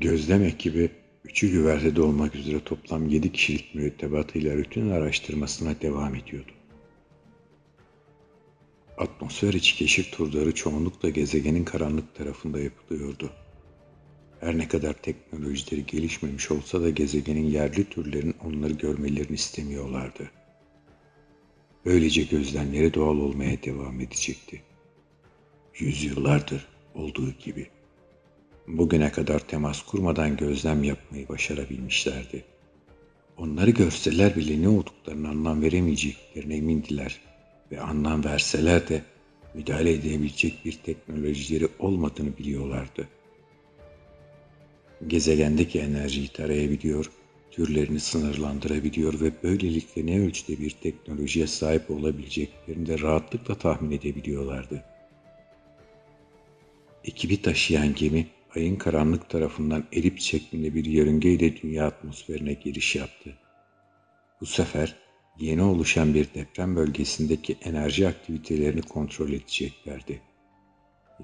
Gözlem ekibi üçü güvertede olmak üzere toplam yedi kişilik mürettebatıyla rutin araştırmasına devam ediyordu. Atmosfer içi keşif turları çoğunlukla gezegenin karanlık tarafında yapılıyordu. Her ne kadar teknolojileri gelişmemiş olsa da gezegenin yerli türlerin onları görmelerini istemiyorlardı. Böylece gözlemleri doğal olmaya devam edecekti. Yüzyıllardır olduğu gibi. Bugüne kadar temas kurmadan gözlem yapmayı başarabilmişlerdi. Onları görseler bile ne olduklarını anlam veremeyeceklerine emindiler ve anlam verseler de müdahale edebilecek bir teknolojileri olmadığını biliyorlardı. Gezegendeki enerjiyi tarayabiliyor, türlerini sınırlandırabiliyor ve böylelikle ne ölçüde bir teknolojiye sahip olabileceklerini de rahatlıkla tahmin edebiliyorlardı. Ekibi taşıyan gemi ayın karanlık tarafından elips şeklinde bir yörüngeyle dünya atmosferine giriş yaptı. Bu sefer yeni oluşan bir deprem bölgesindeki enerji aktivitelerini kontrol edeceklerdi.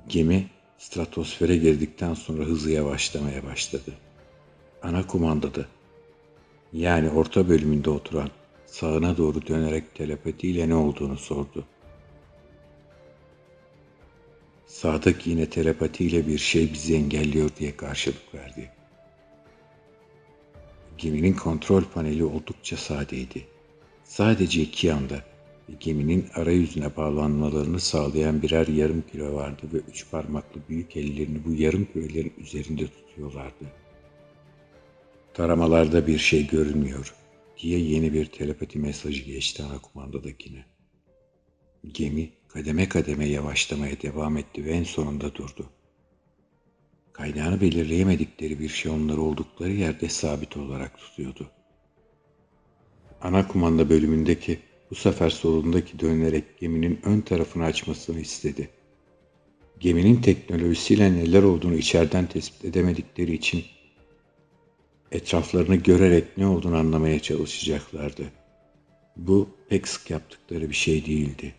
Gemi stratosfere girdikten sonra hızı yavaşlamaya başladı. Ana kumandada yani orta bölümünde oturan sağına doğru dönerek telepatiyle ne olduğunu sordu. Sadık yine telepatiyle bir şey bizi engelliyor diye karşılık verdi. Geminin kontrol paneli oldukça sadeydi. Sadece iki yanda geminin arayüzüne bağlanmalarını sağlayan birer yarım küre vardı ve üç parmaklı büyük ellerini bu yarım kürelerin üzerinde tutuyorlardı. Taramalarda bir şey görünmüyor diye yeni bir telepati mesajı geçti ana kumandadakine. Gemi kademe kademe yavaşlamaya devam etti ve en sonunda durdu. Kaynağını belirleyemedikleri bir şey onları oldukları yerde sabit olarak tutuyordu. Ana kumanda bölümündeki bu sefer solundaki dönerek geminin ön tarafını açmasını istedi. Geminin teknolojisiyle neler olduğunu içeriden tespit edemedikleri için etraflarını görerek ne olduğunu anlamaya çalışacaklardı. Bu pek sık yaptıkları bir şey değildi.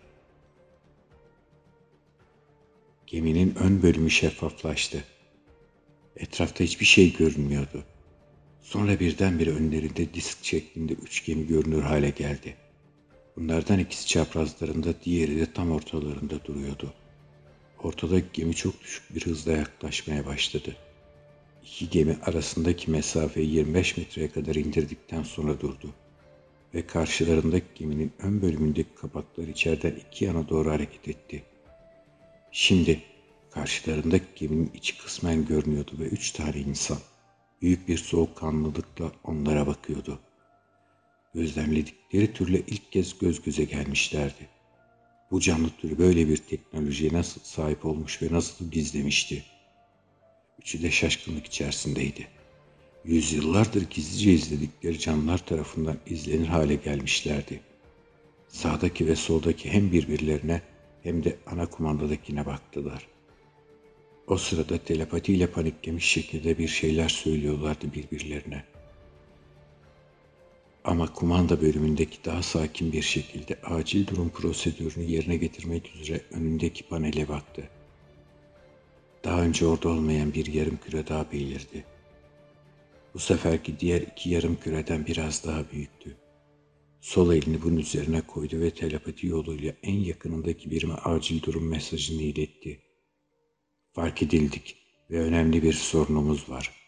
Geminin ön bölümü şeffaflaştı. Etrafta hiçbir şey görünmüyordu. Sonra birdenbire önlerinde disk şeklinde üç gemi görünür hale geldi. Bunlardan ikisi çaprazlarında, diğeri de tam ortalarında duruyordu. Ortadaki gemi çok düşük bir hızla yaklaşmaya başladı. İki gemi arasındaki mesafeyi 25 metreye kadar indirdikten sonra durdu ve karşılarındaki geminin ön bölümündeki kapaklar içeriden iki yana doğru hareket etti. Şimdi karşılarındaki geminin içi kısmen görünüyordu ve üç tane insan büyük bir soğukkanlılıkla onlara bakıyordu. Gözlemledikleri türle ilk kez göz göze gelmişlerdi. Bu canlı türü böyle bir teknolojiye nasıl sahip olmuş ve nasıl gizlemişti? Üçü de şaşkınlık içerisindeydi. Yüzyıllardır gizlice izledikleri canlılar tarafından izlenir hale gelmişlerdi. Sağdaki ve soldaki hem birbirlerine hem de ana kumandadakine baktılar. O sırada telepatiyle paniklemiş şekilde bir şeyler söylüyorlardı birbirlerine. Ama kumanda bölümündeki daha sakin bir şekilde acil durum prosedürünü yerine getirmek üzere önündeki panele baktı. Daha önce orada olmayan bir yarım küre daha belirdi. Bu seferki diğer iki yarım küreden biraz daha büyüktü. Sol elini bunun üzerine koydu ve telepati yoluyla en yakınındaki birime acil durum mesajını iletti. Fark edildik ve önemli bir sorunumuz var.